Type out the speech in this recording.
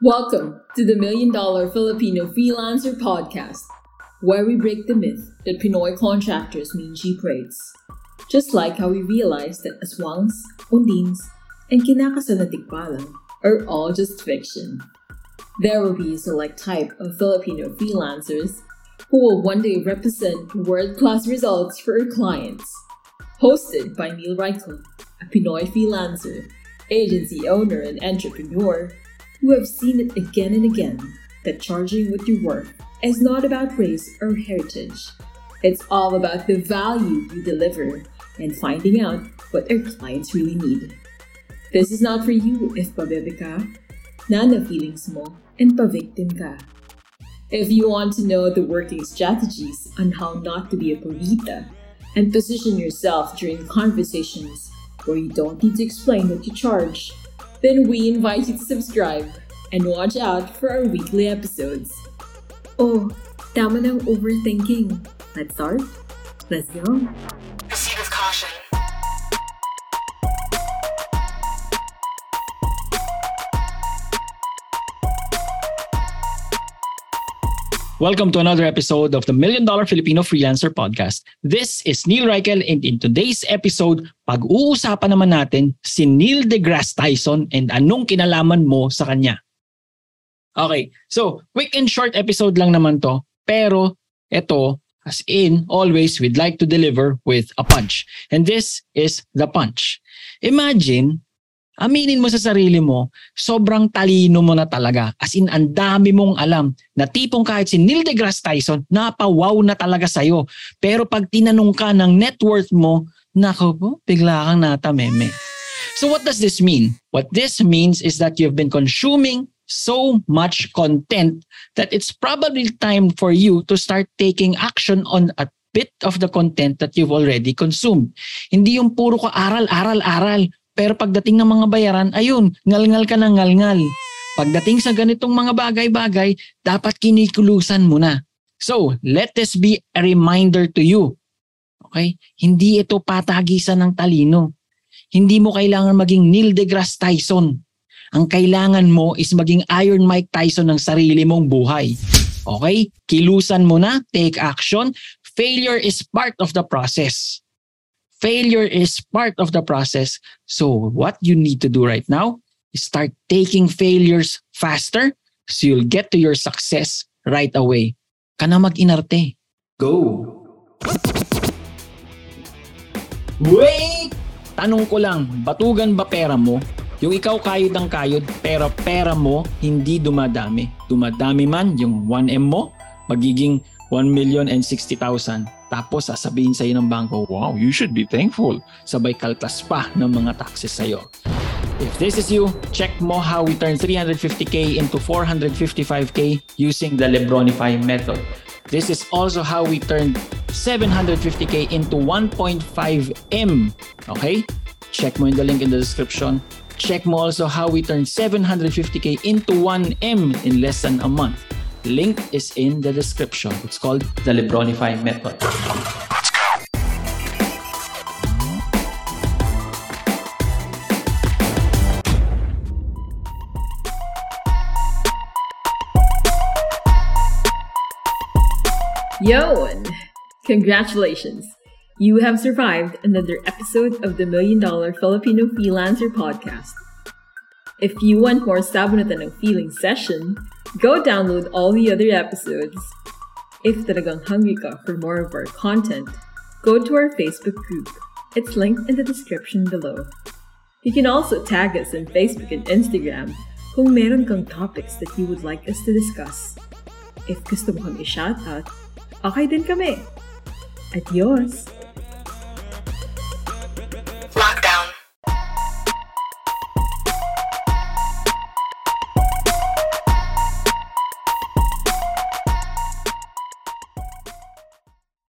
Welcome to the Million Dollar Filipino Freelancer Podcast, where we break the myth that Pinoy contractors mean cheap rates. Just like how we realized that aswangs, undins, and tikbalang are all just fiction. There will be a select type of Filipino freelancers who will one day represent world-class results for our clients. Hosted by Neil Reichel, a Pinoy freelancer, agency owner, and entrepreneur who have seen it again and again that charging with your worth is not about race or heritage. It's all about the value you deliver and finding out what our clients really need. This is not for you if pabebe ka, na feelings mo, and pa-victim ka. If you want to know the working strategies on how not to be a purita and position yourself during conversations where you don't need to explain what you charge, then we invite you to subscribe and watch out for our weekly episodes. Oh, tama ng overthinking. Let's start? Let's go. Welcome to another episode of the Million Dollar Filipino Freelancer Podcast. This is Neil Reichel and in today's episode, pag-uusapan naman natin si Neil deGrasse Tyson and anong kinalaman mo sa kanya. Okay, so quick and short episode lang naman to, pero ito, as in, always we'd like to deliver with a punch. And this is the punch. Imagine aminin mo sa sarili mo, sobrang talino mo na talaga. As in, ang dami mong alam na tipong kahit si Neil deGrasse Tyson, napawaw na talaga sa'yo. Pero pag tinanong ka ng net worth mo, nako po, bigla kang natameme. So what does this mean? What this means is that you've been consuming so much content that it's probably time for you to start taking action on a bit of the content that you've already consumed. Hindi yung puro ka aral, aral, aral. Pero pagdating ng mga bayaran, ayun, ngalngal ka ng ngalngal. Pagdating sa ganitong mga bagay-bagay, dapat kinikulusan mo na. So, let this be a reminder to you. Okay? Hindi ito patagisan ng talino. Hindi mo kailangan maging Neil deGrasse Tyson. Ang kailangan mo is maging Iron Mike Tyson ng sarili mong buhay. Okay? Kilusan mo na, take action. Failure is part of the process. Failure is part of the process. So what you need to do right now is start taking failures faster so you'll get to your success right away. Kana mag-inarte. Go! Wait! Tanong ko lang, batugan ba pera mo? Yung ikaw kayod ng kayod, pero pera mo hindi dumadami. Dumadami man yung 1M mo, magiging 1,060,000. Tapos sasabihin sa'yo ng bangko, wow, you should be thankful. Sabay kaltas pa ng mga taxes sa'yo. If this is you, check mo how we turn 350k into 455k using the Lebronify method. This is also how we turned 750k into 1.5M. Okay? Check mo in the link in the description. Check mo also how we turned 750k into 1M in less than a month. Link is in the description. It's called the Lebronify method. Yo! Congratulations! You have survived another episode of the Million Dollar Filipino Freelancer Podcast. If you want more Sabunutan ng Feeling session, go download all the other episodes. If talagang hungry ka for more of our content, go to our Facebook group. It's linked in the description below. You can also tag us on Facebook and Instagram kung meron kang topics that you would like us to discuss. If gusto mo kami shoutout, okay din kami. Adios!